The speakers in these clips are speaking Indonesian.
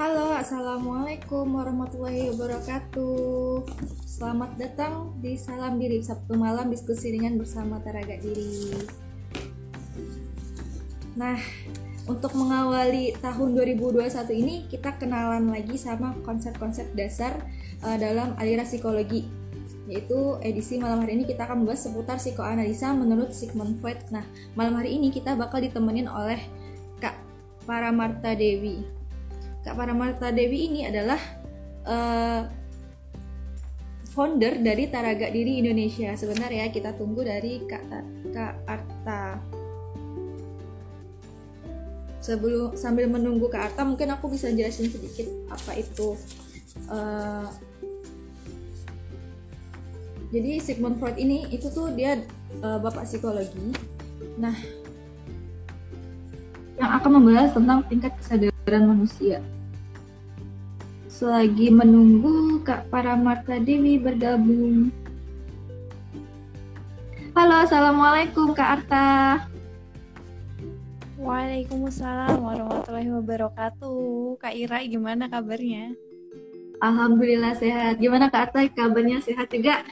Halo, Assalamualaikum warahmatullahi wabarakatuh Selamat datang di Salam Diri Sabtu malam diskusi ringan bersama Taraga Diri Nah, untuk mengawali tahun 2021 ini kita kenalan lagi sama konsep-konsep dasar uh, dalam aliran psikologi yaitu edisi malam hari ini kita akan membahas seputar psikoanalisa menurut Sigmund Freud. Nah, malam hari ini kita bakal ditemenin oleh Kak Paramarta Dewi. Kak Paramarta Dewi ini adalah uh, founder dari Taraga Diri Indonesia. Sebentar ya, kita tunggu dari Kak, Kak Arta. Sebelum sambil menunggu Kak Arta, mungkin aku bisa jelasin sedikit apa itu uh, jadi Sigmund Freud ini itu tuh dia uh, bapak psikologi nah yang akan membahas tentang tingkat kesadaran manusia selagi menunggu Kak Paramarta Dewi bergabung Halo, Assalamualaikum Kak Arta Waalaikumsalam warahmatullahi wabarakatuh Kak Ira gimana kabarnya? Alhamdulillah sehat Gimana Kak Arta kabarnya sehat juga?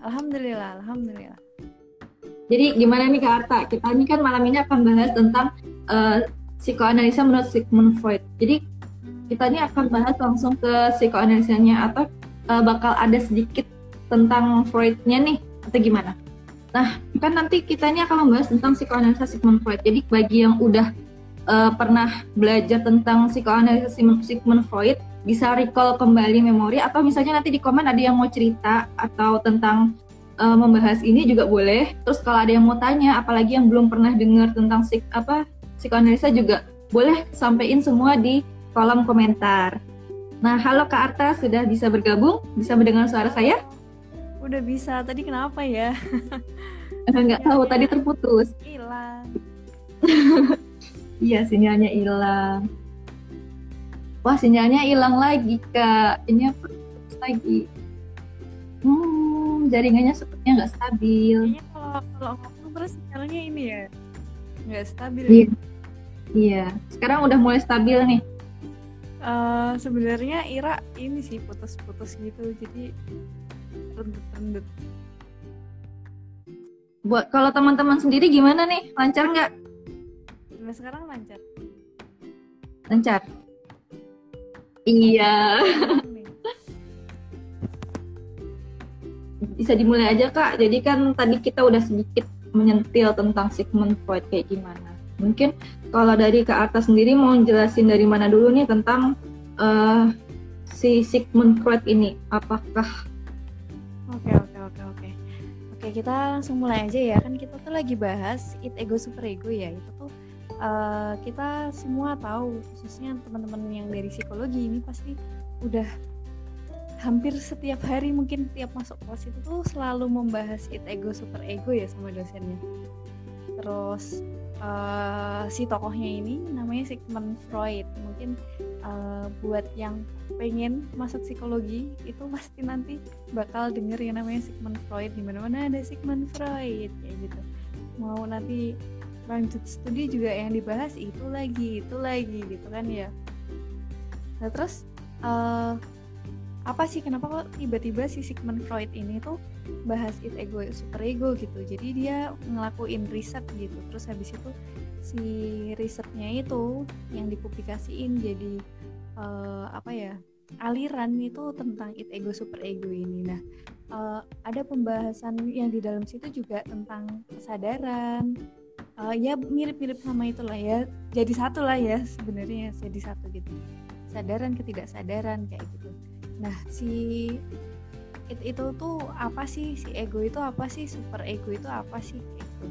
Alhamdulillah, alhamdulillah. Jadi gimana nih Kak Arta? Kita ini kan malam ini akan bahas tentang uh, psikoanalisa menurut Sigmund Freud. Jadi kita ini akan bahas langsung ke psikoanalisanya atau uh, bakal ada sedikit tentang Freud-nya nih atau gimana? Nah, kan nanti kita ini akan membahas tentang psikoanalisa Sigmund Freud. Jadi bagi yang udah uh, pernah belajar tentang psikoanalisa Sigmund Freud, bisa recall kembali memori atau misalnya nanti di komen ada yang mau cerita atau tentang uh, membahas ini juga boleh. Terus kalau ada yang mau tanya, apalagi yang belum pernah dengar tentang apa psikoanalisa juga boleh sampaikan semua di kolom komentar. Nah, halo Kak Arta, sudah bisa bergabung? Bisa mendengar suara saya? Udah bisa. Tadi kenapa ya? Enggak tahu, tadi terputus. Hilang. iya, sinyalnya hilang wah sinyalnya hilang lagi kak ini apa lagi hmm jaringannya sepertinya nggak stabil kayaknya kalau kalau ngomong terus sinyalnya ini ya nggak stabil iya. Iya. Sekarang udah mulai stabil nih. Uh, sebenarnya Ira ini sih putus-putus gitu jadi rendet-rendet. Buat kalau teman-teman sendiri gimana nih? Lancar nggak? Nah sekarang lancar. Lancar? Iya. Bisa dimulai aja kak. Jadi kan tadi kita udah sedikit menyentil tentang Sigmund Freud kayak gimana. Mungkin kalau dari Kak Arta sendiri mau jelasin dari mana dulu nih tentang uh, si Sigmund Freud ini. Apakah? Oke oke oke oke. Oke kita langsung mulai aja ya. Kan kita tuh lagi bahas it ego super ego ya. Itu tuh uh, kita semua tahu khususnya teman-teman yang dari psikologi ini pasti udah hampir setiap hari mungkin tiap masuk kelas itu tuh selalu membahas it ego super ego ya sama dosennya terus uh, si tokohnya ini namanya Sigmund Freud. Mungkin uh, buat yang pengen masuk psikologi itu pasti nanti bakal denger yang namanya Sigmund Freud. Di mana-mana ada Sigmund Freud kayak gitu. Mau nanti lanjut studi juga yang dibahas itu lagi itu lagi gitu kan ya. Nah terus uh, apa sih kenapa kok tiba-tiba si Sigmund Freud ini tuh bahas it ego super ego gitu. Jadi dia ngelakuin riset gitu. Terus habis itu si risetnya itu yang dipublikasiin jadi uh, apa ya aliran itu tentang it ego super ego ini. Nah uh, ada pembahasan yang di dalam situ juga tentang kesadaran. Uh, ya mirip-mirip sama itulah ya. Jadi satu lah ya sebenarnya jadi satu gitu. Sadaran ketidaksadaran kayak gitu nah si it, itu tuh apa sih? Si ego itu apa sih? Super ego itu apa sih? Gitu.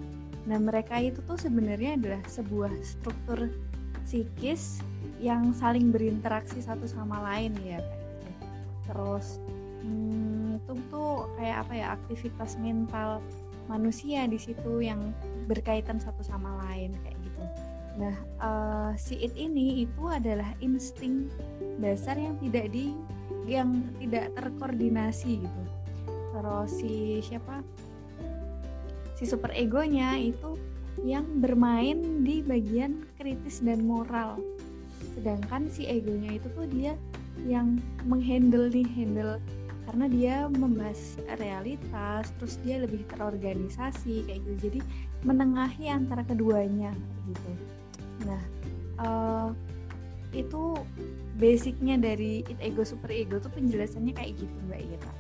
Nah mereka itu tuh sebenarnya adalah sebuah struktur psikis yang saling berinteraksi satu sama lain ya gitu. Terus hmm, itu tuh kayak apa ya? Aktivitas mental manusia di situ yang berkaitan satu sama lain kayak gitu. Nah, uh, si it ini itu adalah insting dasar yang tidak di yang tidak terkoordinasi gitu. Terus si siapa? Si super egonya itu yang bermain di bagian kritis dan moral. sedangkan si egonya itu tuh dia yang menghandle nih handle karena dia membahas realitas terus dia lebih terorganisasi kayak gitu jadi menengahi antara keduanya gitu nah uh, itu basicnya dari it ego super ego tuh penjelasannya kayak gitu mbak Ira.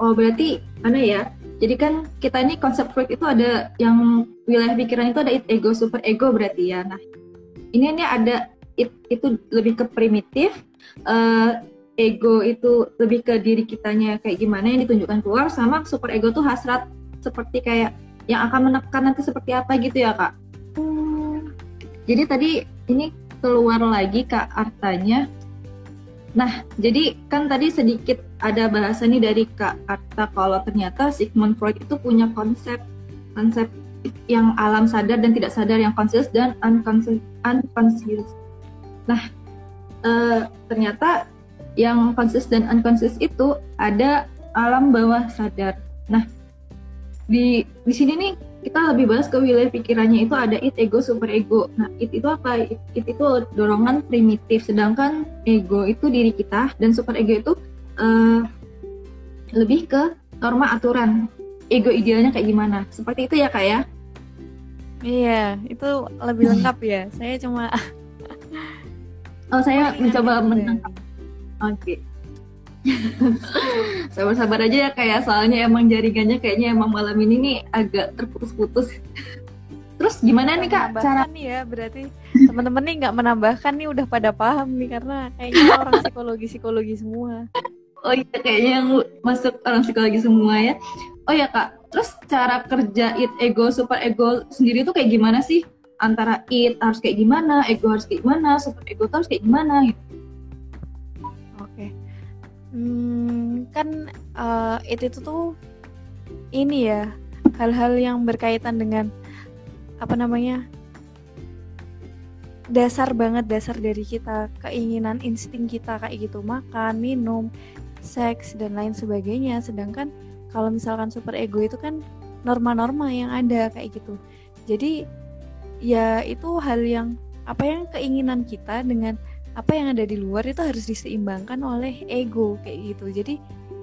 Oh berarti mana ya? Jadi kan kita ini konsep Freud itu ada yang wilayah pikiran itu ada it ego super ego berarti ya. Nah ini ini ada it, itu lebih ke primitif uh, ego itu lebih ke diri kitanya kayak gimana yang ditunjukkan keluar sama super ego tuh hasrat seperti kayak yang akan menekan nanti seperti apa gitu ya kak? Hmm. jadi tadi ini keluar lagi kak artanya nah jadi kan tadi sedikit ada bahasa nih dari kak Arta kalau ternyata Sigmund Freud itu punya konsep konsep yang alam sadar dan tidak sadar yang conscious dan unconscious, unconscious Nah, uh, ternyata yang conscious dan unconscious itu ada alam bawah sadar. Nah, di di sini nih kita lebih bahas ke wilayah pikirannya itu ada it, ego, super ego. Nah, it itu apa? It, it itu dorongan primitif, sedangkan ego itu diri kita dan super ego itu uh, lebih ke norma aturan. Ego idealnya kayak gimana? Seperti itu ya kak ya? Iya, itu lebih lengkap ya. Saya cuma Oh, saya oh, mencoba menangkap. Oke. Okay. Sabar-sabar aja ya kayak soalnya emang jaringannya kayaknya emang malam ini nih agak terputus-putus. Terus gimana nih kak cara nih ya berarti teman-teman nih nggak menambahkan nih udah pada paham nih karena kayaknya orang psikologi psikologi semua. Oh iya kayaknya yang masuk orang psikologi semua ya. Oh ya kak, terus cara kerja it ego super ego sendiri tuh kayak gimana sih? antara it harus kayak gimana, ego harus kayak gimana, super ego harus kayak gimana gitu. Hmm, kan uh, it itu tuh ini ya hal-hal yang berkaitan dengan apa namanya dasar banget dasar dari kita keinginan insting kita kayak gitu makan minum seks dan lain sebagainya. Sedangkan kalau misalkan super ego itu kan norma-norma yang ada kayak gitu. Jadi ya itu hal yang apa yang keinginan kita dengan apa yang ada di luar itu harus diseimbangkan oleh ego kayak gitu. Jadi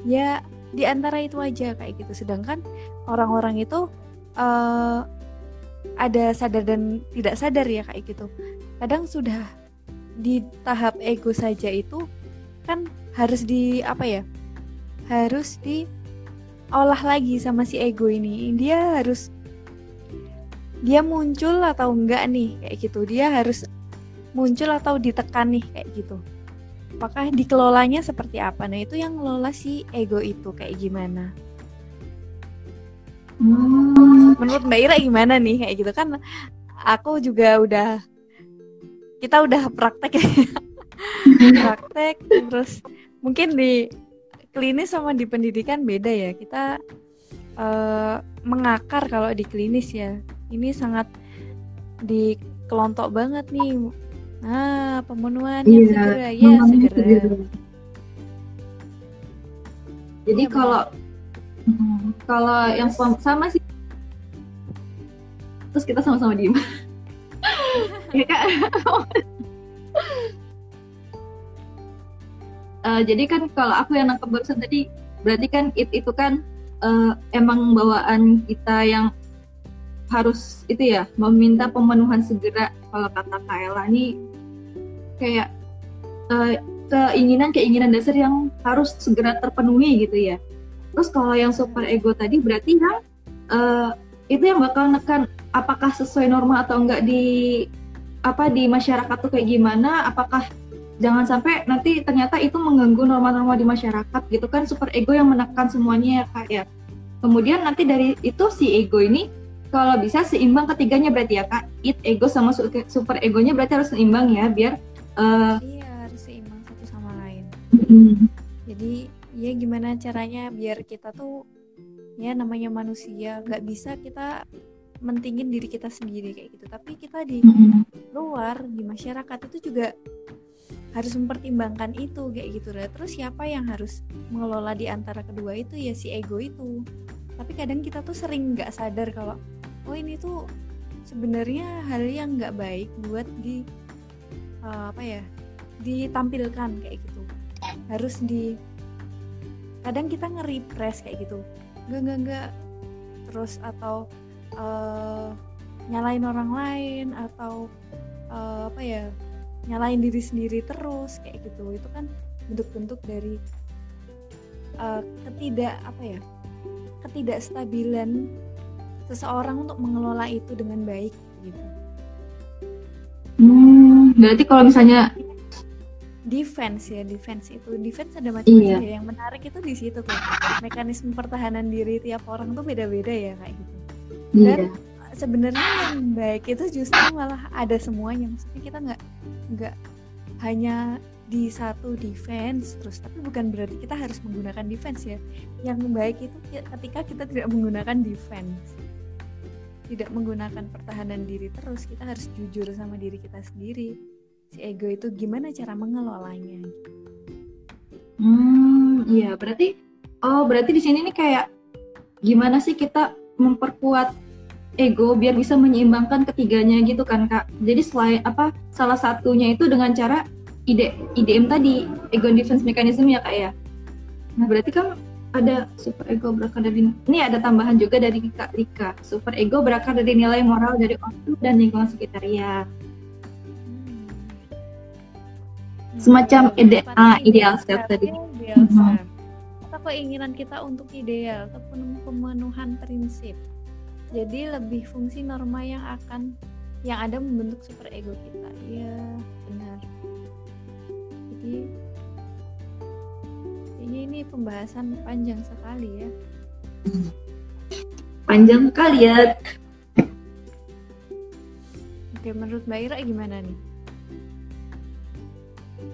ya di antara itu aja kayak gitu. Sedangkan orang-orang itu uh, ada sadar dan tidak sadar ya kayak gitu. Kadang sudah di tahap ego saja itu kan harus di apa ya harus diolah lagi sama si ego ini. Dia harus dia muncul atau enggak nih kayak gitu. Dia harus muncul atau ditekan nih kayak gitu. Apakah dikelolanya seperti apa? Nah itu yang ngelola si ego itu kayak gimana? Menurut mbak Ira gimana nih kayak gitu? Kan aku juga udah kita udah praktek ya. Praktek terus mungkin di klinis sama di pendidikan beda ya. Kita uh, mengakar kalau di klinis ya. Ini sangat di kelontok banget nih nah pemenuhan iya, segera. Ya segera. segera. Jadi ya, kalau hmm, kalau yes. yang sama sih. Terus kita sama-sama diem. Ya kak? Uh, jadi kan kalau aku yang nangkep barusan tadi berarti kan it itu kan uh, emang bawaan kita yang harus itu ya meminta pemenuhan segera. Kalau kata Kaela ini kayak uh, keinginan keinginan dasar yang harus segera terpenuhi gitu ya. Terus kalau yang super ego tadi berarti yang uh, itu yang bakal nekan apakah sesuai norma atau enggak di apa di masyarakat tuh kayak gimana apakah jangan sampai nanti ternyata itu mengganggu norma-norma di masyarakat gitu kan super ego yang menekan semuanya ya kak ya. Kemudian nanti dari itu si ego ini kalau bisa seimbang ketiganya berarti ya kak. It ego sama super egonya berarti harus seimbang ya biar uh, iya harus seimbang satu sama lain. Jadi ya gimana caranya biar kita tuh ya namanya manusia nggak bisa kita mentingin diri kita sendiri kayak gitu. Tapi kita di luar di masyarakat itu juga harus mempertimbangkan itu kayak gitu. Lah terus siapa yang harus mengelola di antara kedua itu? Ya si ego itu. Tapi kadang kita tuh sering nggak sadar kalau oh ini tuh sebenarnya hal yang nggak baik buat di uh, apa ya ditampilkan kayak gitu. Harus di kadang kita nge-repress kayak gitu. Enggak enggak enggak terus atau uh, nyalain orang lain atau uh, apa ya nyalain diri sendiri terus kayak gitu. Itu kan bentuk-bentuk dari uh, ketidak apa ya ketidakstabilan seseorang untuk mengelola itu dengan baik gitu. Hmm, berarti kalau misalnya defense ya defense itu defense ada macam-macam iya. ya yang menarik itu di situ tuh mekanisme pertahanan diri tiap orang tuh beda-beda ya kayak gitu iya. dan iya. sebenarnya yang baik itu justru malah ada semuanya maksudnya kita nggak nggak hanya di satu defense terus tapi bukan berarti kita harus menggunakan defense ya yang baik itu ketika kita tidak menggunakan defense tidak menggunakan pertahanan diri terus kita harus jujur sama diri kita sendiri. Si ego itu gimana cara mengelolanya? Hmm iya berarti oh berarti di sini nih kayak gimana sih kita memperkuat ego biar bisa menyeimbangkan ketiganya gitu kan kak? Jadi selain apa salah satunya itu dengan cara ide IDM tadi ego defense mechanism ya kak ya? Nah berarti kan ada super ego berakar dari ini ada tambahan juga dari kak Rika. Super ego berakar dari nilai moral dari orang dan lingkungan sekitar ya semacam ide ah, ideal self tadi. ideal mhm. self atau keinginan kita untuk ideal atau pemenuhan prinsip. Jadi lebih fungsi norma yang akan yang ada membentuk super ego kita. Iya benar. Jadi kayaknya ini pembahasan panjang sekali ya. Panjang sekali ya. Oke menurut Mbak Ira gimana nih?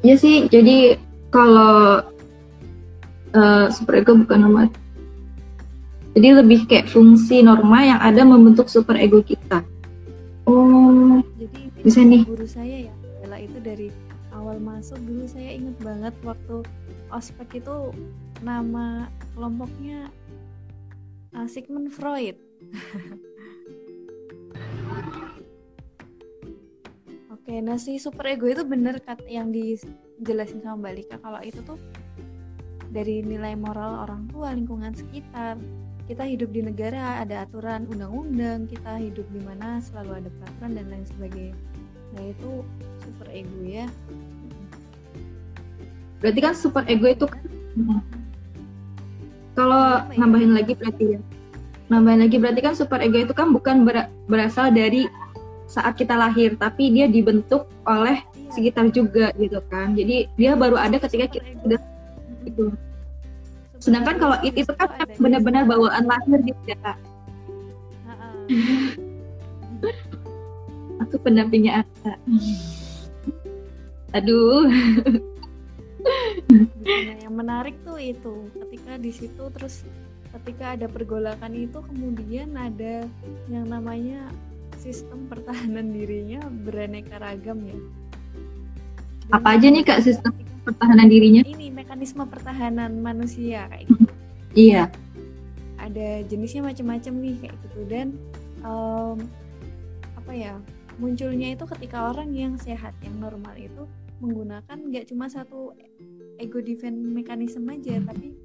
Ya sih jadi kalau uh, super ego bukan norma jadi lebih kayak fungsi norma yang ada membentuk super ego kita. Oh jadi bisa nih. guru saya ya adalah itu dari awal masuk dulu saya ingat banget waktu ospek itu nama kelompoknya uh, Sigmund Freud. Oke, nah si super ego itu bener kat yang dijelasin sama Mbak Lika kalau itu tuh dari nilai moral orang tua, lingkungan sekitar. Kita hidup di negara ada aturan undang-undang, kita hidup di mana selalu ada peraturan dan lain sebagainya. Nah itu super ego ya berarti kan super ego itu kan? Kalau nambahin lagi berarti ya? Nambahin lagi berarti kan super ego itu kan bukan ber berasal dari saat kita lahir tapi dia dibentuk oleh iya. sekitar juga gitu kan. Jadi dia baru ada ketika kita sudah itu. Sedangkan kalau it itu kan benar-benar bawaan lahir gitu ya kak. Aku pendampingnya ada aduh nah, yang menarik tuh itu ketika di situ terus ketika ada pergolakan itu kemudian ada yang namanya sistem pertahanan dirinya beraneka ragam ya. Dan apa aja nih kak sistem pertahanan dirinya? Ini mekanisme pertahanan manusia kayak gitu. Iya. Ada jenisnya macam-macam nih kayak gitu. Dan um, apa ya munculnya itu ketika orang yang sehat yang normal itu menggunakan nggak cuma satu ego defense mekanisme aja tapi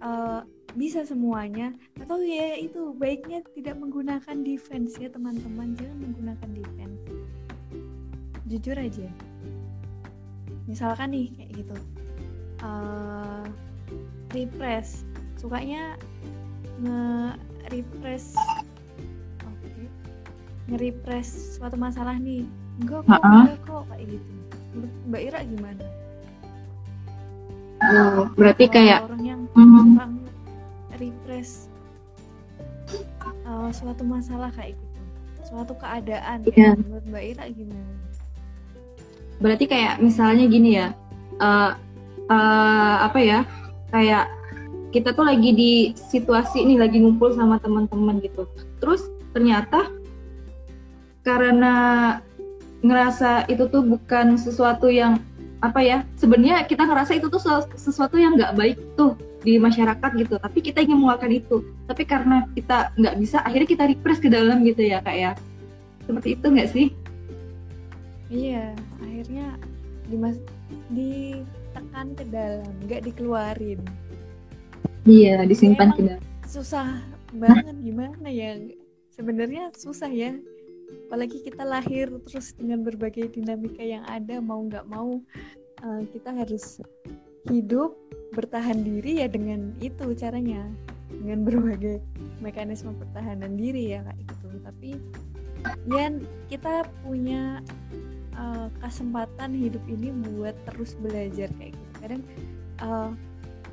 uh, bisa semuanya. Atau ya itu baiknya tidak menggunakan defense ya teman-teman. Jangan menggunakan defense. Jujur aja. Misalkan nih kayak gitu. Uh, repress. Sukanya nge repress oke. Okay. nge repress suatu masalah nih. Enggak kok enggak kok kayak gitu. Menurut Mbak Ira gimana? Oh, berarti Kalau kayak orang yang mm repress uh, suatu masalah kayak gitu, suatu keadaan yeah. menurut Mbak Ira gimana? Berarti kayak misalnya gini ya, uh, uh, apa ya, kayak kita tuh lagi di situasi ini lagi ngumpul sama teman-teman gitu, terus ternyata karena ngerasa itu tuh bukan sesuatu yang apa ya sebenarnya kita ngerasa itu tuh sesuatu yang nggak baik tuh di masyarakat gitu. Tapi kita ingin mengeluarkan itu. Tapi karena kita nggak bisa akhirnya kita repress ke dalam gitu ya kak ya. Seperti itu nggak sih? Iya dimas ditekan ke dalam nggak dikeluarin. Iya disimpan ke dalam. susah banget. Gimana ya? Sebenarnya susah ya apalagi kita lahir terus dengan berbagai dinamika yang ada mau nggak mau uh, kita harus hidup bertahan diri ya dengan itu caranya. Dengan berbagai mekanisme pertahanan diri ya kayak gitu. Tapi ya kita punya uh, kesempatan hidup ini buat terus belajar kayak gitu. Kadang uh,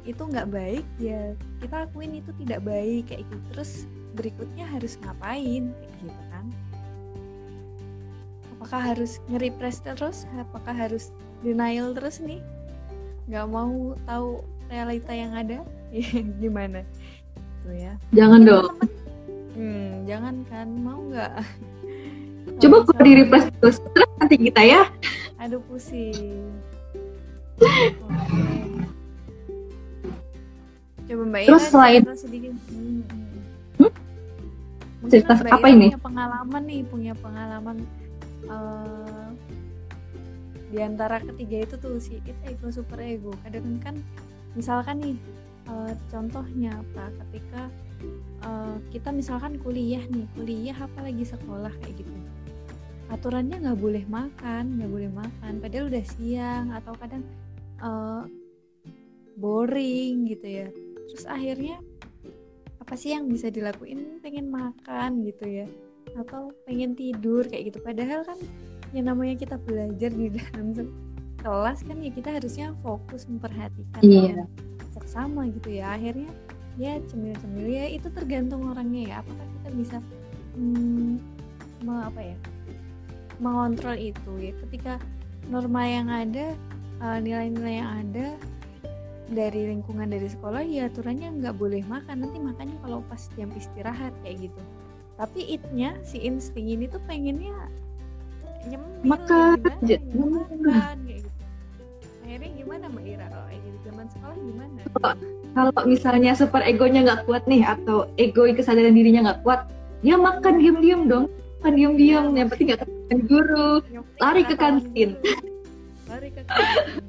itu nggak baik ya kita akuin itu tidak baik kayak gitu. Terus berikutnya harus ngapain kayak gitu apakah harus nge-repress terus? Apakah harus denial terus nih? Nggak mau tahu realita yang ada? Gimana? Itu ya. Jangan ya, dong. hmm, jangan kan. Mau nggak? Coba kalau di repress terus terus nanti kita ya. Aduh pusing. Coba mbak terus Ira, selain sedikit. Hmm. Hmm? cerita apa ini? punya pengalaman nih punya pengalaman uh, di antara ketiga itu tuh si it ego super ego. Kadang kan misalkan nih uh, contohnya apa? Ketika uh, kita misalkan kuliah nih kuliah apalagi sekolah kayak gitu. Aturannya nggak boleh makan nggak boleh makan. Padahal udah siang atau kadang uh, boring gitu ya. Terus akhirnya apa sih yang bisa dilakuin? Pengen makan gitu ya atau pengen tidur kayak gitu. Padahal kan yang namanya kita belajar di dalam kelas kan ya kita harusnya fokus memperhatikan yeah. seksama gitu ya. Akhirnya ya cemil-cemil ya itu tergantung orangnya ya. Apakah kita bisa hmm, apa ya mengontrol itu ya. Ketika norma yang ada nilai nilai-nilai yang ada dari lingkungan dari sekolah ya aturannya nggak boleh makan. Nanti makannya kalau pas jam istirahat kayak gitu tapi itnya si insting ini tuh pengennya nyemil makan ya, makan kayak gitu. Akhirnya gimana mbak Ira kalau kayak gitu? Zaman sekolah gimana? Kalau misalnya super egonya nggak kuat nih atau ego kesadaran dirinya nggak kuat dia makan diam-diam dong. Makan diam-diam ya. yang penting nggak ketemu guru. Lari ke kantin. Lari ke kantin.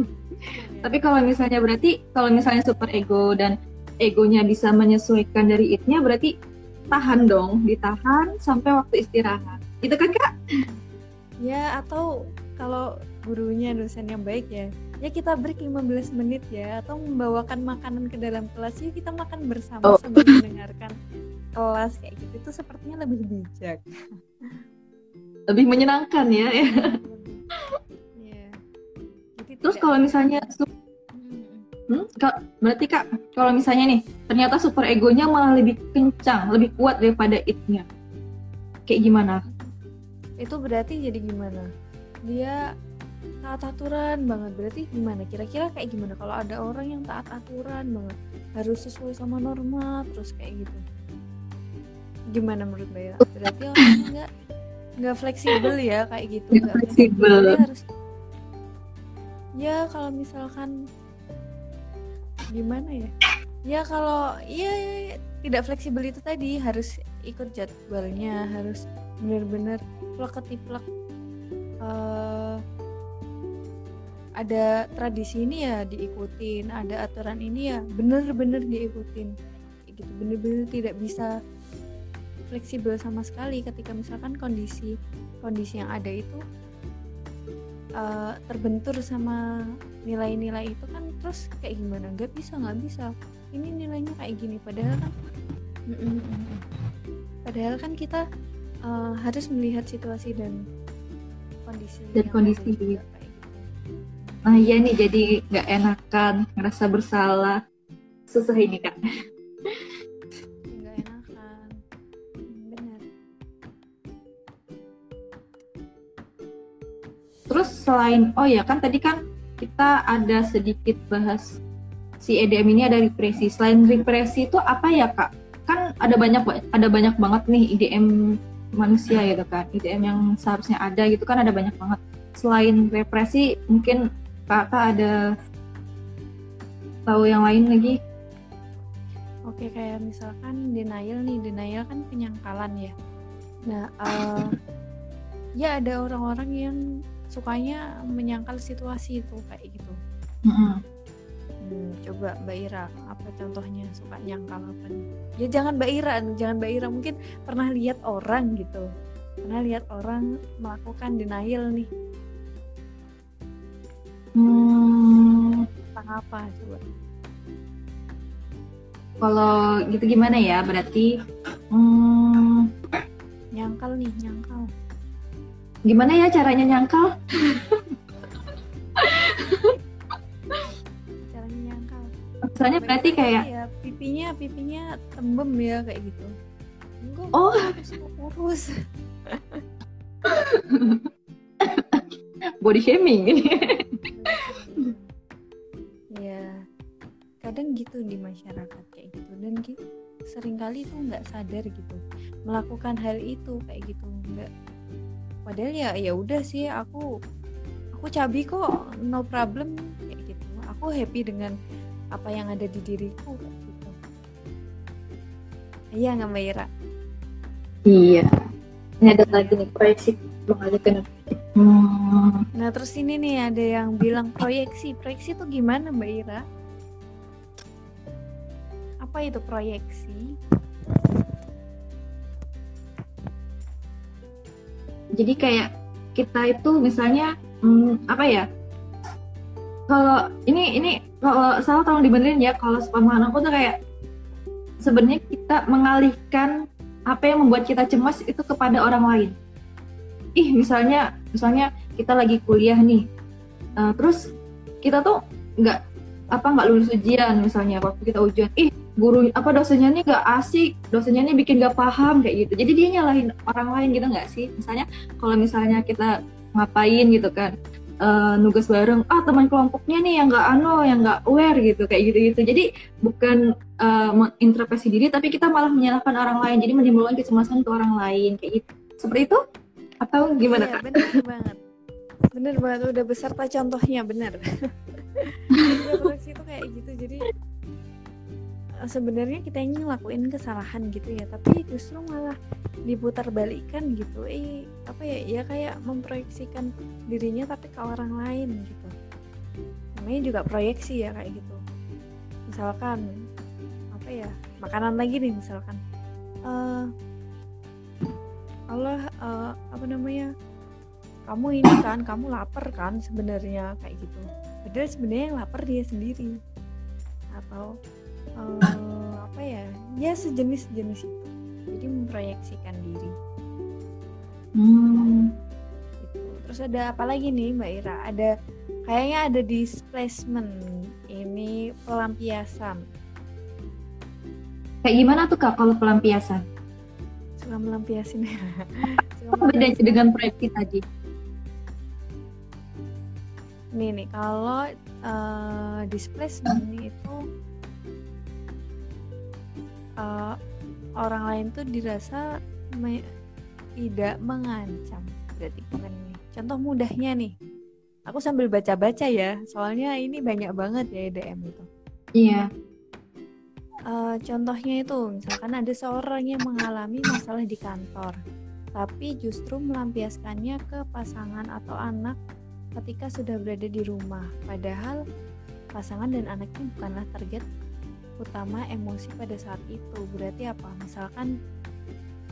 Tapi kalau misalnya berarti kalau misalnya super ego dan egonya bisa menyesuaikan dari itnya berarti tahan dong ditahan sampai waktu istirahat itu kan kak ya atau kalau gurunya dosen yang baik ya ya kita break 15 menit ya atau membawakan makanan ke dalam kelas ya kita makan bersama oh. sambil mendengarkan kelas kayak gitu itu sepertinya lebih bijak lebih menyenangkan ya, ya. ya. terus kalau misalnya hmm, kak, berarti kak kalau misalnya nih ternyata super egonya malah lebih kencang lebih kuat daripada itnya. Kayak gimana? Itu berarti jadi gimana? Dia taat aturan banget. Berarti gimana? Kira-kira kayak gimana? Kalau ada orang yang taat aturan banget harus sesuai sama norma terus kayak gitu. Gimana menurut Mbak berarti orang nggak nggak fleksibel ya kayak gitu nggak fleksibel. Harus ya kalau misalkan gimana ya? Ya kalau ya, tidak fleksibel itu tadi harus ikut jadwalnya harus benar-benar plek ketiplek uh, ada tradisi ini ya diikutin ada aturan ini ya bener-bener diikutin. Gitu bener-bener tidak bisa fleksibel sama sekali ketika misalkan kondisi kondisi yang ada itu uh, terbentur sama nilai-nilai itu kan terus kayak gimana nggak bisa nggak bisa ini nilainya kayak gini padahal kan padahal kan kita uh, harus melihat situasi dan kondisi dan kondisi juga, gitu. Nah iya nih jadi nggak enakan ngerasa bersalah susah ini kak. Nggak enakan, benar. Terus selain oh ya kan tadi kan kita ada sedikit bahas si EDM ini ada represi. Selain represi itu apa ya kak? Kan ada banyak ada banyak banget nih IDM manusia gitu kan. IDM yang seharusnya ada gitu kan ada banyak banget. Selain represi mungkin kakak ada tahu yang lain lagi? Oke kayak misalkan denial nih. Denial kan penyangkalan ya. Nah uh, ya ada orang-orang yang sukanya menyangkal situasi itu kayak gitu Mm-mm. Hmm, coba Mbak Ira, apa contohnya suka nyangkal apa nih? Ya jangan Mbak Ira, jangan Mbak Ira mungkin pernah lihat orang gitu, pernah lihat orang melakukan denial nih Hmm, tentang apa coba? kalau gitu gimana ya? Berarti hmm, Nyangkal nih, nyangkal. Gimana ya caranya nyangkal? Caranya nyangkal. Misalnya berarti kayak ya pipinya, pipinya tembem ya kayak gitu. Enggak, Oh. kurus. body shaming ini. ya kadang gitu di masyarakat kayak gitu dan gitu sering kali tuh nggak sadar gitu melakukan hal itu kayak gitu padahal ya ya udah sih aku aku cabi kok no problem kayak gitu. Aku happy dengan apa yang ada di diriku gitu. Iya nggak mbak Ira? Iya. Ini ada lagi nih proyeksi mengalihkan. Hmm, nah terus ini nih ada yang bilang proyeksi. Proyeksi tuh gimana mbak Ira? Apa itu proyeksi jadi kayak kita itu misalnya hmm, apa ya? Kalau ini ini kalau salah tolong dibenerin ya. Kalau sepemahaman aku tuh kayak sebenarnya kita mengalihkan apa yang membuat kita cemas itu kepada orang lain. Ih, misalnya misalnya kita lagi kuliah nih. Eh, terus kita tuh nggak apa nggak lulus ujian misalnya waktu kita ujian ih guru apa dosennya nih nggak asik dosennya nih bikin nggak paham kayak gitu. Jadi dia nyalahin orang lain gitu nggak sih? Misalnya kalau misalnya kita ngapain gitu kan eh, nugas bareng ah teman kelompoknya nih yang nggak ano yang nggak aware gitu kayak gitu gitu jadi bukan eh, mengintrospeksi diri tapi kita malah menyalahkan orang lain. Jadi menimbulkan kecemasan ke orang lain kayak gitu. Seperti itu? Atau gimana Iya, kak? bener banget. Bener banget udah beserta contohnya bener proyeksi itu kayak gitu jadi sebenarnya kita ini ngelakuin kesalahan gitu ya tapi justru malah diputar balikan gitu. Eh apa ya ya kayak memproyeksikan dirinya tapi ke orang lain gitu. Namanya juga proyeksi ya kayak gitu. Misalkan apa ya makanan lagi nih misalkan. Eh Allah eh, apa namanya kamu ini kan kamu lapar kan sebenarnya kayak gitu. Padahal sebenarnya yang lapar dia sendiri. Atau eh, apa ya? Ya sejenis jenis itu. Jadi memproyeksikan diri. Hmm, gitu. terus ada apa lagi nih mbak Ira? Ada kayaknya ada displacement ini pelampiasan. Kayak gimana tuh kak kalau pelampiasan? suka melampiasin. Apa bedanya dengan proyeksi tadi? nih nih kalau eh, displacement itu eh, orang lain tuh dirasa me- tidak mengancam berarti. Bukan ini. Contoh mudahnya nih. Aku sambil baca-baca ya soalnya ini banyak banget ya EDM itu. Iya. Eh, contohnya itu misalkan ada seorang yang mengalami masalah di kantor tapi justru melampiaskannya ke pasangan atau anak ketika sudah berada di rumah. Padahal pasangan dan anaknya bukanlah target utama emosi pada saat itu. Berarti apa? Misalkan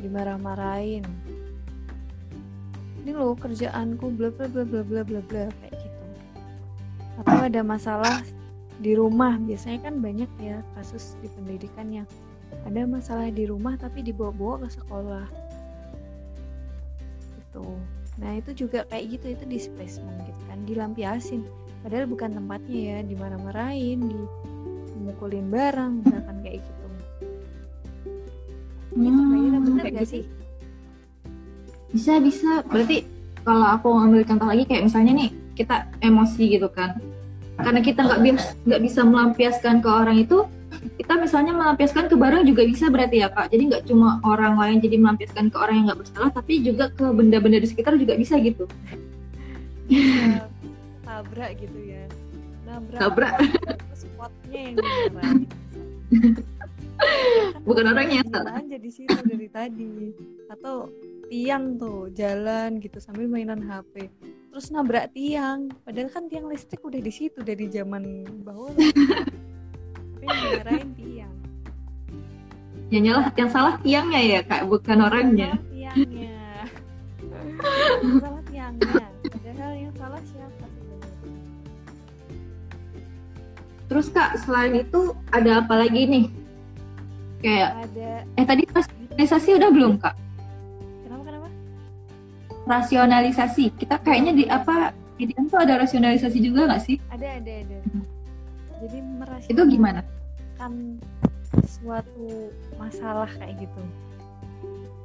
dimarah-marahin. Ini loh kerjaanku bla bla bla bla bla bla bla kayak gitu. Atau ada masalah di rumah. Biasanya kan banyak ya kasus di pendidikan yang ada masalah di rumah tapi dibawa-bawa ke sekolah. Gitu. Nah itu juga kayak gitu itu displacement gitu kan dilampiasin. Padahal bukan tempatnya ya dimarah-marahin dimukulin barang misalkan kayak gitu itu Mbak Ira Hmm, bener kayak gak gitu. sih Bisa bisa. Berarti kalau aku ngambil contoh lagi kayak misalnya nih kita emosi gitu kan. Karena kita nggak bisa nggak bisa melampiaskan ke orang itu, kita misalnya melampiaskan ke barang juga bisa berarti ya kak. Jadi nggak cuma orang lain jadi melampiaskan ke orang yang nggak bersalah, tapi juga ke benda-benda di sekitar juga bisa gitu. Bisa tabrak gitu ya nabrak Tabrak. Spotnya yang dimarahin Bukan orangnya yang salah. jadi situ dari tadi. Atau tiang tuh jalan gitu sambil mainan HP terus nabrak tiang. Padahal kan tiang listrik udah di situ dari zaman bahwa tapi yang tiang. Yang nyalah yang salah tiangnya ya kak. Bukan orangnya. Yang salah tiangnya. Yang salah tiangnya terus kak selain itu ada apa lagi nih? Kayak ada. eh tadi rasionalisasi udah belum kak? Kenapa kenapa? Rasionalisasi. Kita kayaknya di apa di itu ada rasionalisasi juga nggak sih? Ada ada ada. Jadi merasa itu gimana? kan suatu masalah kayak gitu.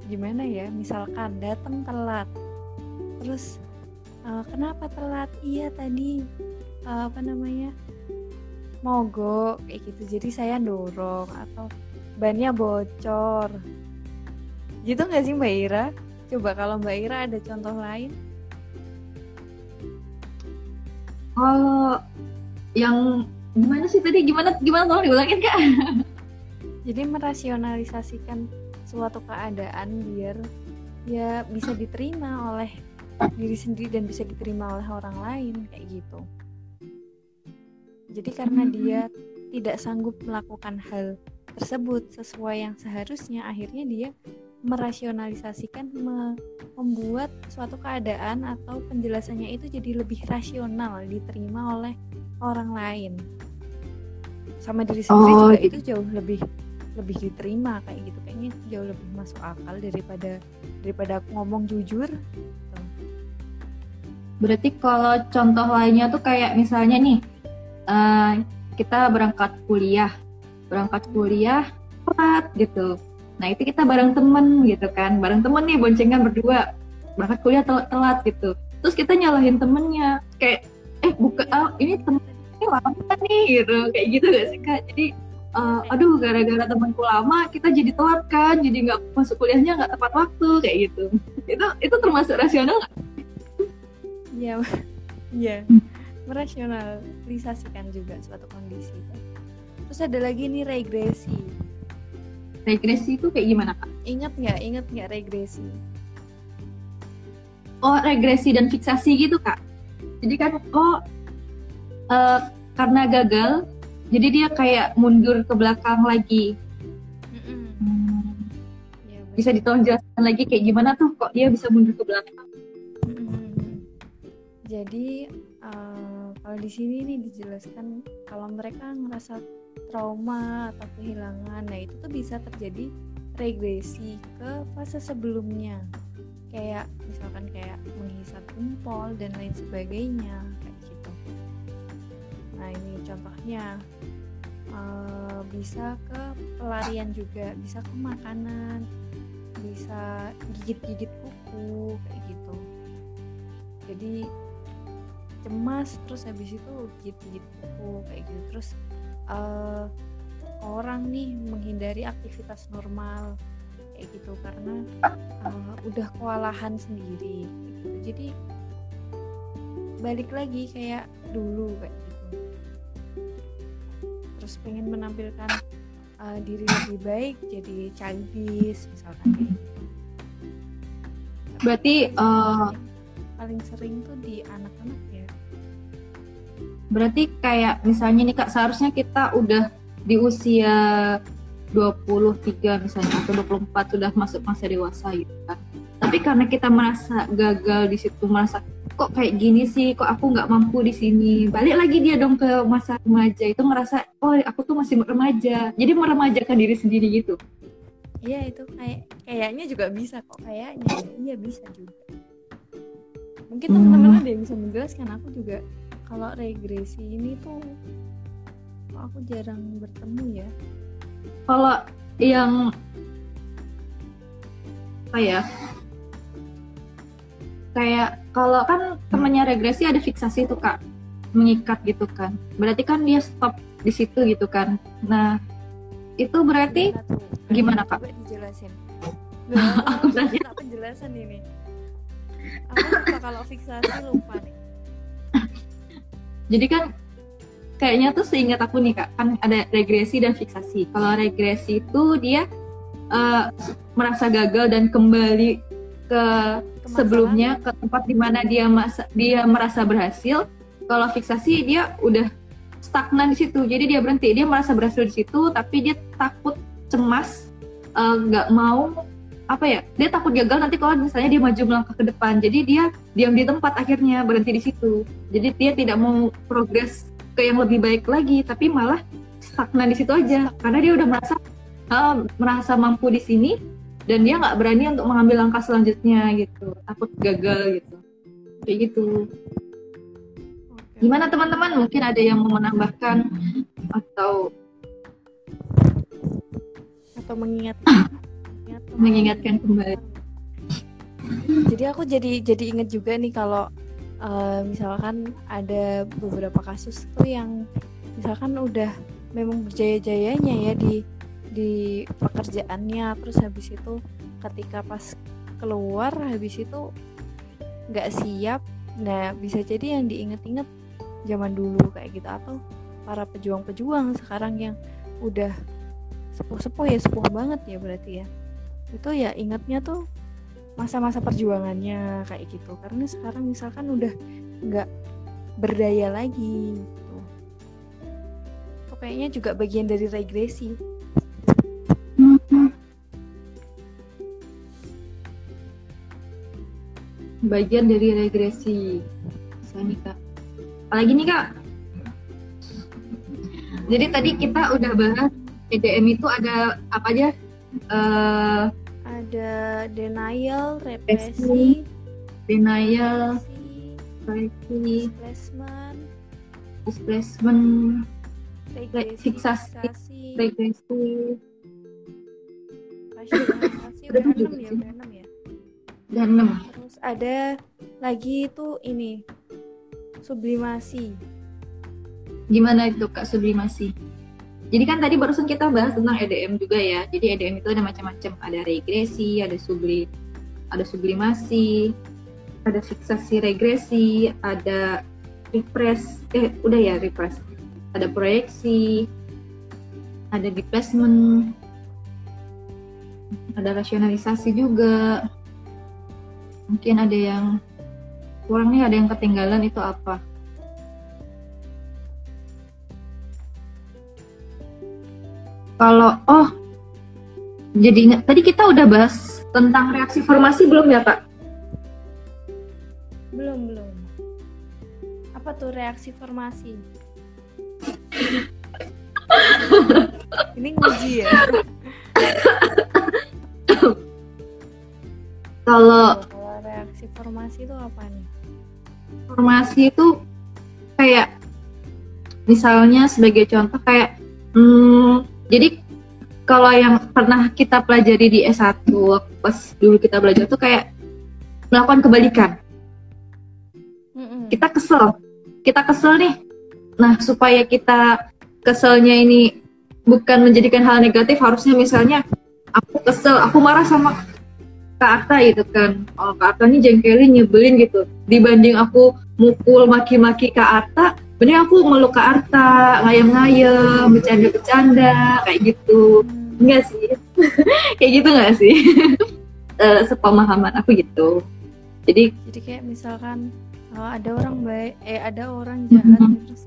Gimana ya? Misalkan datang telat. Terus uh, kenapa telat? Iya tadi uh, apa namanya mogok kayak gitu. Jadi saya dorong atau bannya bocor. Gitu nggak sih Mbak Ira? Coba kalau Mbak Ira ada contoh lain? Kalau yang gimana sih tadi? Gimana gimana? Tolong diulangin kak. Jadi merasionalisasikan suatu keadaan biar ya bisa diterima oleh diri sendiri dan bisa diterima oleh orang lain kayak gitu jadi karena hmm. dia tidak sanggup melakukan hal tersebut sesuai yang seharusnya akhirnya dia merasionalisasikan me membuat suatu keadaan atau penjelasannya itu jadi lebih rasional diterima oleh orang lain sama diri sendiri oh, juga gitu. itu jauh lebih lebih diterima kayak gitu kayaknya jauh lebih masuk akal daripada daripada aku ngomong jujur berarti kalau contoh lainnya tuh kayak misalnya nih uh, kita berangkat kuliah. Berangkat kuliah telat gitu. Nah itu kita bareng temen gitu kan. Bareng temen nih boncengan berdua. Berangkat kuliah telat, telat gitu. Terus kita nyalahin temennya. Kayak eh buka oh, ini temen ini lama nih gitu. Kayak gitu gak sih kak? Jadi uh, aduh gara-gara temanku lama kita jadi telat kan. Jadi nggak masuk kuliahnya nggak tepat waktu kayak gitu. Itu itu termasuk rasional nggak? Iya, iya, merasionalisasikan juga suatu kondisi. Terus ada lagi nih regresi. Regresi itu kayak gimana kak? Ingat nggak? Ingat nggak regresi? Oh regresi dan fiksasi gitu kak. Jadi kan oh uh, karena gagal, jadi dia kayak mundur ke belakang lagi. Hmm. Ya, bisa ditolong jelaskan lagi kayak gimana tuh kok dia bisa mundur ke belakang? Jadi uh, kalau di sini nih dijelaskan kalau mereka ngerasa trauma atau kehilangan nah itu tuh bisa terjadi regresi ke fase sebelumnya. Kayak misalkan kayak menghisap jempol dan lain sebagainya kayak gitu. Nah ini contohnya. Uh, bisa ke pelarian juga bisa ke makanan bisa gigit-gigit kuku kayak gitu. Jadi cemas terus habis itu gigit-gigit kuku kayak gitu terus uh, orang nih menghindari aktivitas normal kayak gitu karena uh, udah kewalahan sendiri gitu. jadi balik lagi kayak dulu kayak gitu terus pengen menampilkan uh, diri lebih baik jadi childish misalkan kayak gitu. berarti uh, paling sering tuh di anak-anak ya Berarti kayak misalnya nih Kak, seharusnya kita udah di usia 23 misalnya atau 24 sudah masuk masa dewasa gitu kan. Tapi karena kita merasa gagal di situ, merasa kok kayak gini sih, kok aku nggak mampu di sini. Balik lagi dia dong ke masa remaja itu ngerasa, oh aku tuh masih remaja. Jadi meremajakan diri sendiri gitu. Iya itu kayak kayaknya juga bisa kok kayaknya. Iya bisa juga. Mungkin teman-teman hmm. ada yang bisa menjelaskan aku juga kalau regresi ini tuh aku jarang bertemu ya. Kalau yang apa ya? Kayak kalau kan temannya regresi ada fiksasi tuh kak. Mengikat gitu kan. Berarti kan dia stop di situ gitu kan. Nah itu berarti gimana kak? Coba dijelasin. aku nanya penjelasan ini. Aku lupa kalau fiksasi lupa nih jadi kan kayaknya tuh seingat aku nih kak kan ada regresi dan fiksasi. Kalau regresi itu dia uh, merasa gagal dan kembali ke sebelumnya ke tempat di mana dia masa, dia merasa berhasil. Kalau fiksasi dia udah stagnan di situ. Jadi dia berhenti. Dia merasa berhasil di situ tapi dia takut cemas eh, nggak uh, mau apa ya dia takut gagal nanti kalau misalnya dia maju melangkah ke depan. Jadi dia diam di tempat akhirnya berhenti di situ. Jadi dia tidak mau progres ke yang lebih baik lagi tapi malah stagnan di situ aja. Karena dia udah merasa uh, merasa mampu di sini dan dia nggak berani untuk mengambil langkah selanjutnya gitu. Takut gagal gitu. Kayak gitu. Gimana teman-teman? Mungkin ada yang mau menambahkan atau atau mengingatkan mengingatkan kembali. Jadi aku jadi jadi inget juga nih kalau uh, misalkan ada beberapa kasus tuh yang misalkan udah memang berjaya-jayanya ya di di pekerjaannya terus habis itu ketika pas keluar habis itu nggak siap. Nah bisa jadi yang diinget-inget zaman dulu kayak gitu atau para pejuang-pejuang sekarang yang udah sepuh-sepuh ya sepuh banget ya berarti ya itu ya ingatnya tuh masa-masa perjuangannya kayak gitu. Karena sekarang misalkan udah nggak berdaya lagi gitu. kayaknya juga bagian dari regresi. Bagian dari regresi. Sani kak. Apalagi nih kak? Jadi tadi kita udah bahas EDM itu ada apa aja uh, ada denial represi denial represi displacement displacement regresi fiksasi regresi. Udah ya udah ya? Udah terus ada lagi itu ini sublimasi. Gimana itu kak sublimasi jadi kan tadi barusan kita bahas tentang EDM juga ya. Jadi EDM itu ada macam-macam. Ada regresi ada subli ada sublimasi ada fiksasi regresi ada repress eh udah ya repress. Ada proyeksi ada displacement ada rasionalisasi juga. Mungkin ada yang kurang nih ada yang ketinggalan itu apa kalau oh jadi tadi kita udah bahas tentang reaksi formasi belum ya kak? Belum belum. Apa tuh reaksi formasi? Ini nguji ya? Kalau reaksi formasi itu apa nih? Formasi itu kayak misalnya sebagai contoh kayak hmm, jadi kalau yang pernah kita pelajari di S1 pas dulu kita belajar tuh kayak melakukan kebalikan. Kita kesel, kita kesel nih. Nah supaya kita keselnya ini bukan menjadikan hal negatif, harusnya misalnya aku kesel, aku marah sama Kak Arta gitu kan oh, Kak Arta ini jengkelin nyebelin gitu dibanding aku mukul maki-maki Kak Arta bener aku meluk Kak Arta ngayam-ngayam bercanda-bercanda kayak gitu. Enggak sih. Kayak gitu enggak sih? Uh, sepemahaman aku gitu. Jadi jadi kayak misalkan oh, ada orang baik eh ada orang jahat mm -hmm. terus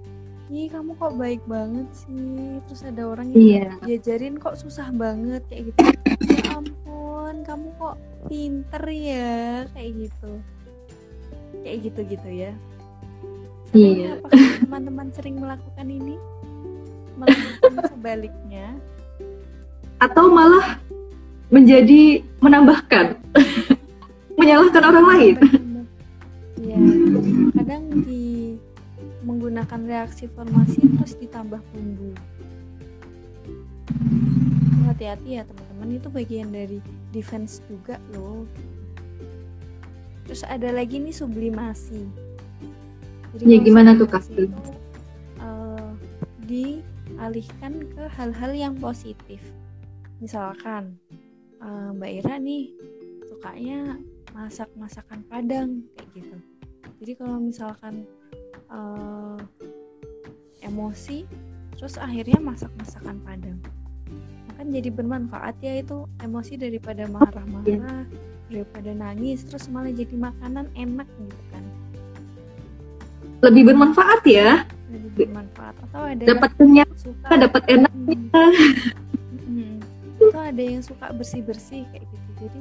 ih kamu kok baik banget sih? Terus ada orang yang yeah. diajarin kok susah banget kayak gitu. Ya ampun kamu kok pinter ya? Kayak gitu. Kayak gitu gitu ya iya. Yeah. teman-teman sering melakukan ini? Melakukan sebaliknya? Atau malah menjadi menambahkan menyalahkan orang lain. Iya, kadang di menggunakan reaksi formasi terus ditambah bumbu. Hati-hati ya teman-teman. Itu bagian dari defense juga loh. Terus ada lagi nih sublimasi jadi ya gimana tuh kak? uh, dialihkan ke hal-hal yang positif. Misalkan uh, mbak Ira nih sukanya masak masakan Padang kayak gitu. Jadi kalau misalkan uh, emosi terus akhirnya masak masakan padang. Kan jadi bermanfaat ya itu emosi daripada marah-marah daripada nangis terus malah jadi makanan enak gitu lebih bermanfaat ya. Lebih bermanfaat. Atau ada dapat kenyang suka? dapat enak Hmm. Hmm. itu ada yang suka bersih bersih kayak gitu. Jadi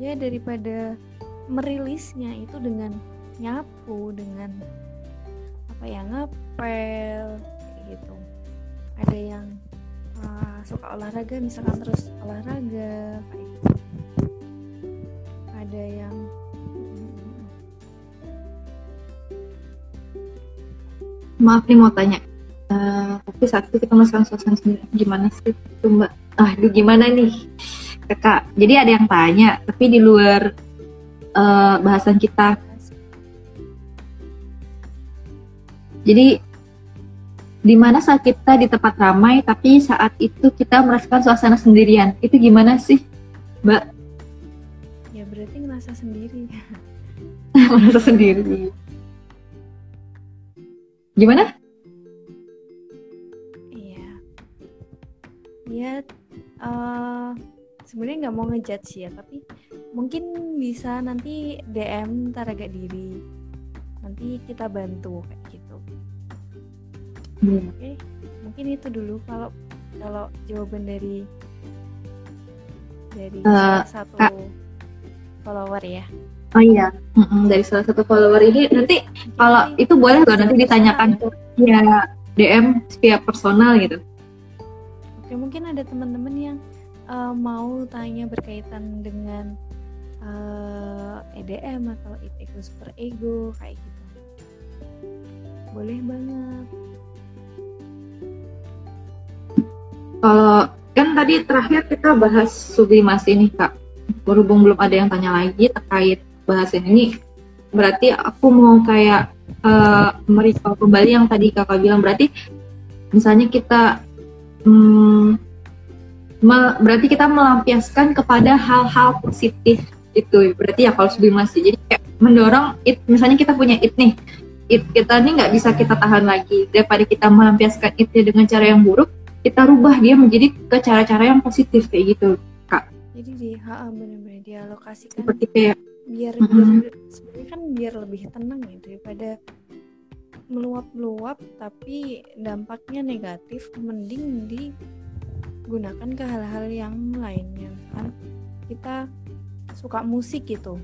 ya daripada merilisnya itu dengan nyapu dengan apa ya ngepel kayak gitu. Ada yang uh, suka olahraga misalkan terus olahraga kayak gitu. Ada yang maaf nih mau tanya. Eh, tapi saat itu kita merasakan suasana sendiri. Gimana sih itu mbak? Ah aduh gimana nih? Kakak jadi ada yang tanya tapi di luar eh, bahasan kita. Jadi di mana saat kita di tempat ramai tapi saat itu kita merasakan suasana sendirian. Itu gimana sih mbak? Ya berarti ngerasa sendiri. Merasa sendiri gimana? Iya. Ya eh, sebenarnya nggak mau ngejudge ya tapi mungkin bisa nanti DM ntar agak diri. Nanti kita bantu kayak gitu. Oke mungkin itu dulu kalau kalau jawaban dari dari salah satu Kak. follower ya oh iya Mm-mm, dari salah satu follower ini nanti kalau itu boleh loh nanti ditanyakan ya. ke DM via personal gitu. Oke, mungkin ada teman-teman yang eh, mau tanya berkaitan dengan eh, EDM atau it ego super ego kayak gitu. Boleh banget. Kalau kan tadi terakhir kita bahas sublimasi nih kak. Berhubung belum ada yang tanya lagi terkait bahasan ini, berarti aku mau kayak uh, merecall kembali yang tadi kakak bilang. Berarti misalnya kita hmm, me- berarti kita melampiaskan kepada hal-hal positif itu. Berarti ya kalau sublimasi. Jadi kayak mendorong it. Misalnya kita punya it nih, it kita ini nggak bisa kita tahan lagi daripada kita melampiaskan itnya dengan cara yang buruk kita rubah dia menjadi ke cara-cara yang positif kayak gitu Jadi di ha benar-benar dialokasikan seperti kayak biar Mhm. biar sebenarnya kan biar lebih tenang ya daripada meluap-meluap tapi dampaknya negatif mending digunakan ke hal-hal yang lainnya kan. Kita suka musik gitu.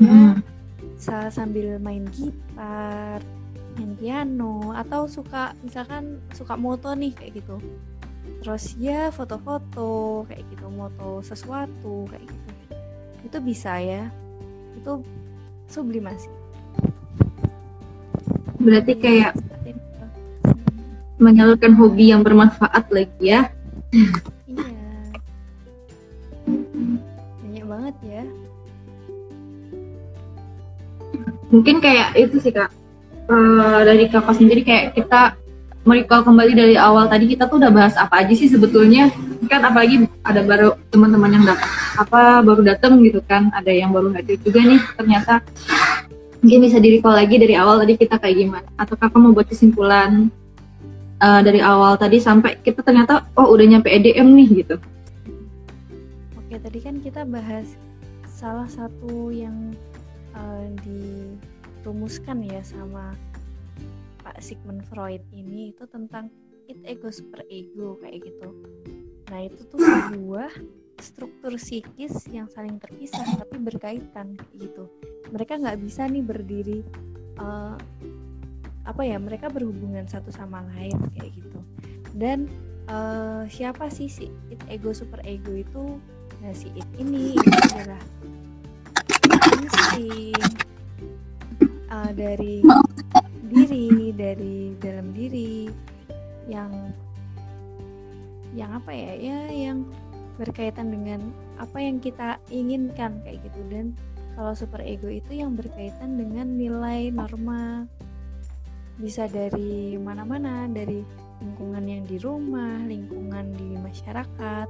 Ya hmm, sa- sambil main gitar main piano atau suka misalkan suka moto nih kayak gitu. Terus ya foto-foto kayak gitu moto sesuatu kayak gitu itu bisa ya. Itu sublimasi berarti kayak menyalurkan hobi yang bermanfaat lagi ya. Iya. Banyak banget ya. Mungkin kayak itu sih kak. Eh, dari kakak sendiri kayak kita merecall kembali dari awal tadi kita tuh udah bahas apa aja sih sebetulnya. Kan apalagi ada baru teman-teman yang datang. Apa baru datang gitu kan. Ada yang baru hadir juga nih ternyata. Mungkin bisa di recall lagi dari awal tadi kita kayak gimana. Atau kakak mau buat kesimpulan eh, dari awal tadi sampai kita ternyata oh udah nyampe EDM nih gitu. Oke, tadi kan kita bahas salah satu yang eh, dirumuskan ya sama Pak Sigmund Freud ini itu tentang it ego super ego kayak gitu. Nah, itu tuh sebuah struktur psikis yang saling terpisah tapi berkaitan kayak gitu. Mereka nggak bisa nih berdiri eh, apa ya? Mereka berhubungan satu sama lain kayak gitu. Dan eh, siapa sih si it ego super ego itu? Nah, si it ini itu adalah insting uh, dari diri, dari dalam diri yang yang apa ya? Ya yang berkaitan dengan apa yang kita inginkan kayak gitu dan kalau super ego itu yang berkaitan dengan nilai norma bisa dari mana-mana dari lingkungan yang di rumah, lingkungan di masyarakat,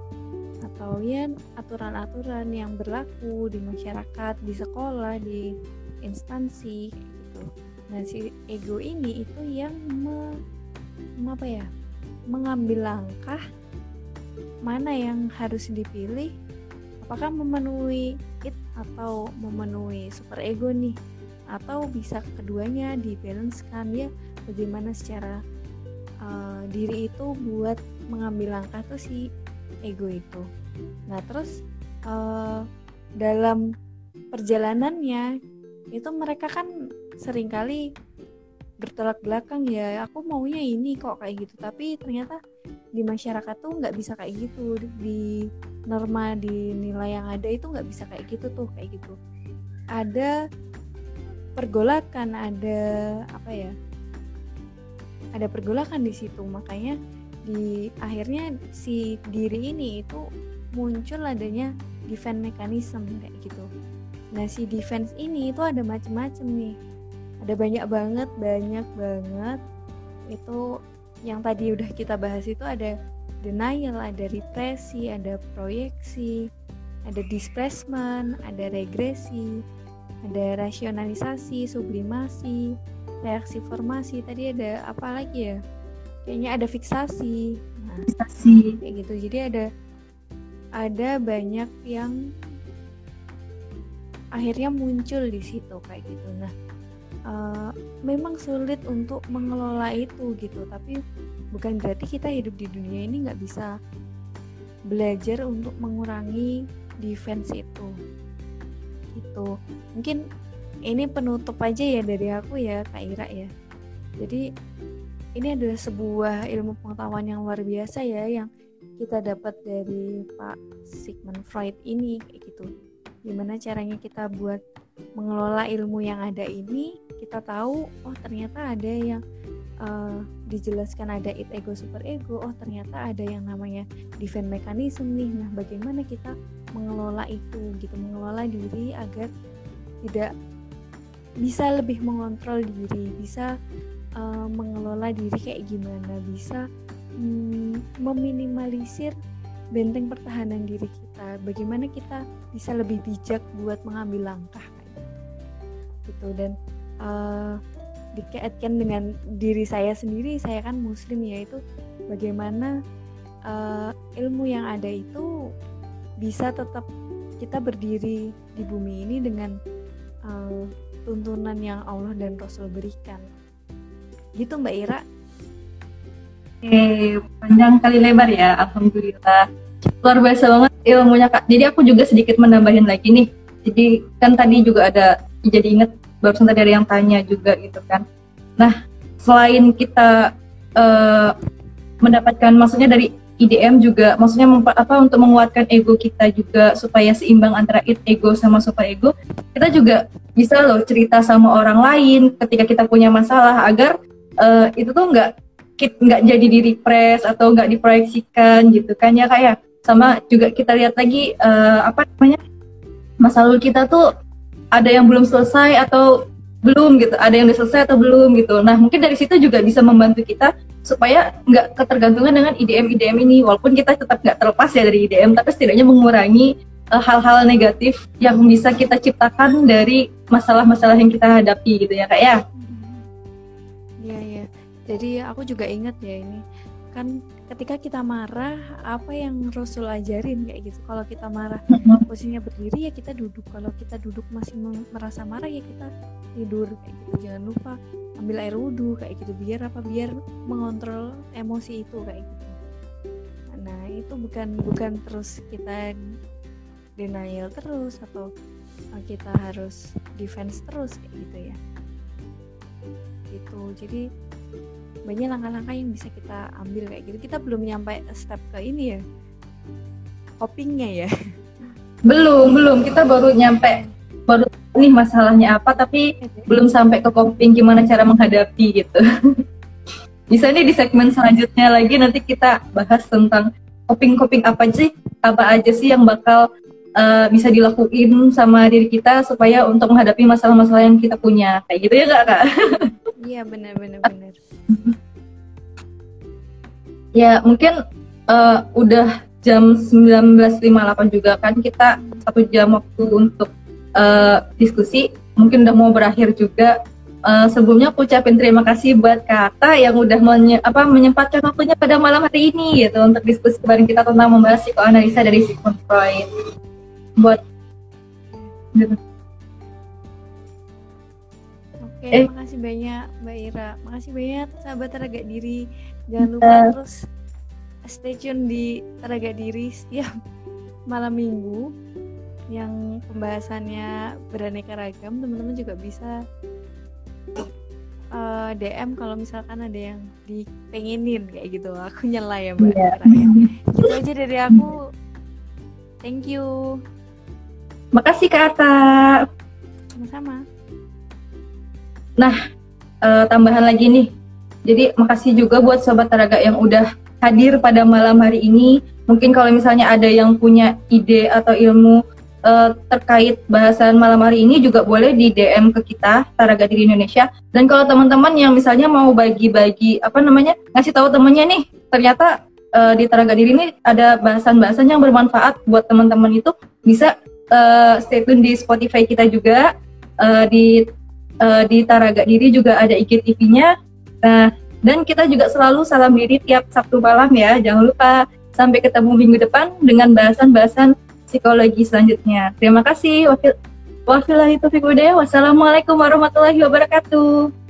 atau ya aturan-aturan yang berlaku di masyarakat, di sekolah, di instansi. Nah, si ego ini itu yang me, apa ya? mengambil langkah mana yang harus dipilih. Apakah memenuhi it atau memenuhi super ego nih? Atau bisa keduanya dibalancekan ya? Bagaimana secara uh, diri itu buat mengambil langkah tuh si ego itu. Nah terus uh, dalam perjalanannya itu mereka kan sering kali bertolak belakang ya aku maunya ini kok kayak gitu. Tapi ternyata di masyarakat tuh nggak bisa kayak gitu. Di norma di nilai yang ada itu nggak bisa kayak gitu tuh kayak gitu. Ada pergolakan ada apa ya ada pergolakan di situ. Makanya di akhirnya si diri ini itu muncul adanya defense mechanism kayak gitu. Nah si defense ini itu ada macam-macam nih ada banyak banget banyak banget. Itu yang tadi udah kita bahas itu ada denial ada represi ada proyeksi ada displacement ada regresi ada rasionalisasi sublimasi reaksi formasi. Tadi ada apa lagi ya? Kayaknya ada fiksasi. Nah, fiksasi. kayak gitu. Jadi ada ada banyak yang akhirnya muncul di situ kayak gitu. Nah uh, memang sulit untuk mengelola itu gitu. Tapi bukan berarti kita hidup di dunia ini nggak bisa belajar untuk mengurangi defense itu. Gitu. Mungkin ini penutup aja ya dari aku ya Kak Ira ya. Jadi ini adalah sebuah ilmu pengetahuan yang luar biasa ya yang kita dapat dari Pak Sigmund Freud ini gitu. Gimana caranya kita buat mengelola ilmu yang ada ini kita tahu oh ternyata ada yang uh, dijelaskan ada it ego super ego oh ternyata ada yang namanya defense mechanism nih. Nah bagaimana kita mengelola itu gitu mengelola diri agar tidak bisa lebih mengontrol diri bisa uh, mengelola diri kayak gimana bisa mm, meminimalisir benteng pertahanan diri kita. Bagaimana kita bisa lebih bijak buat mengambil langkah gitu dan uh, dikaitkan dengan diri saya sendiri saya kan muslim ya itu bagaimana uh, ilmu yang ada itu bisa tetap kita berdiri di bumi ini dengan uh, tuntunan yang Allah dan Rasul berikan gitu Mbak Ira Oke, panjang kali lebar ya, Alhamdulillah. Luar biasa banget ilmunya Kak. Jadi aku juga sedikit menambahin lagi nih. Jadi kan tadi juga ada, jadi inget barusan tadi ada yang tanya juga gitu kan. Nah, selain kita uh, mendapatkan, maksudnya dari IDM juga, maksudnya apa untuk menguatkan ego kita juga supaya seimbang antara ego sama super ego, kita juga bisa loh cerita sama orang lain ketika kita punya masalah agar uh, itu tuh nggak nggak jadi di repress atau nggak diproyeksikan gitu kan ya kayak ya. sama juga kita lihat lagi uh, apa namanya masa lalu kita tuh ada yang belum selesai atau belum gitu ada yang selesai atau belum gitu. Nah mungkin dari situ juga bisa membantu kita supaya nggak ketergantungan dengan IDM IDM ini. Walaupun kita tetap nggak terlepas ya dari IDM tapi setidaknya mengurangi eh, hal-hal uh, negatif yang bisa kita ciptakan dari masalah-masalah yang kita hadapi gitu ya kak ya? Iya ya. Jadi aku juga ingat ya ini kan ketika kita marah apa yang Rasul ajarin? Kayak gitu. Kalau kita marah posisinya berdiri ya kita duduk. Kalau kita duduk masih merasa marah ya kita tidur. Kayak gitu. Jangan lupa ambil air wudhu kayak gitu. Biar apa? Biar mengontrol emosi itu kayak gitu. Nah itu bukan bukan terus kita denial terus atau kita harus defense terus kayak gitu ya. Gitu. Jadi banyak langkah-langkah yang bisa kita ambil kayak gitu. Kita belum nyampe step ke ini ya. Copingnya ya. Belum belum. Kita baru nyampe baru nih masalahnya apa tapi belum sampai ke coping gimana cara menghadapi gitu. Bisa nih di segmen selanjutnya lagi nanti kita bahas tentang coping-coping apa sih apa aja sih yang bakal uh, bisa dilakuin sama diri kita supaya untuk menghadapi masalah-masalah yang kita punya. Kayak gitu ya kak? Iya benar benar benar ya mungkin uh, udah jam 19.58 juga kan kita satu jam waktu untuk uh, diskusi mungkin udah mau berakhir juga uh, sebelumnya aku ucapin terima kasih buat Kata yang udah menye apa, menyempatkan waktunya pada malam hari ini gitu untuk diskusi bareng kita tentang membahas psikoanalisa dari Sigmund Freud. buat. Oke, Eh. makasih banyak Mbak Ira. Makasih banyak sahabat Teraga Diri. Jangan lupa Iya. terus stay tune di Teraga Diri setiap malam minggu yang pembahasannya beraneka ragam. Teman-teman juga bisa eh, DM kalau misalkan ada yang dipengenin kayak gitu. Aku nyela ya Mbak Iya. Ira ya. Gitu aja dari aku. Thank you. Makasih Kak Ata. Sama-sama. Eh, tambahan lagi nih. Jadi makasih juga buat sobat Taraga yang udah hadir pada malam hari ini. Mungkin kalau misalnya ada yang punya ide atau ilmu eh, terkait bahasan malam hari ini juga boleh di DM ke kita Taraga Diri Indonesia. Dan kalau teman-teman yang misalnya mau bagi-bagi apa namanya ngasih tahu temennya nih, ternyata eh, di Taraga Diri ini ada bahasan-bahasan yang bermanfaat buat teman-teman itu bisa eh, stay tune di Spotify kita juga eh, di eh, di Taraga Diri juga ada IGTV-nya. Nah, dan kita juga selalu salam diri tiap Sabtu malam ya. Jangan lupa sampai ketemu minggu depan dengan bahasan-bahasan psikologi selanjutnya. Terima kasih. Wafil Wafillahi taufiq. Wassalamualaikum warahmatullahi wabarakatuh.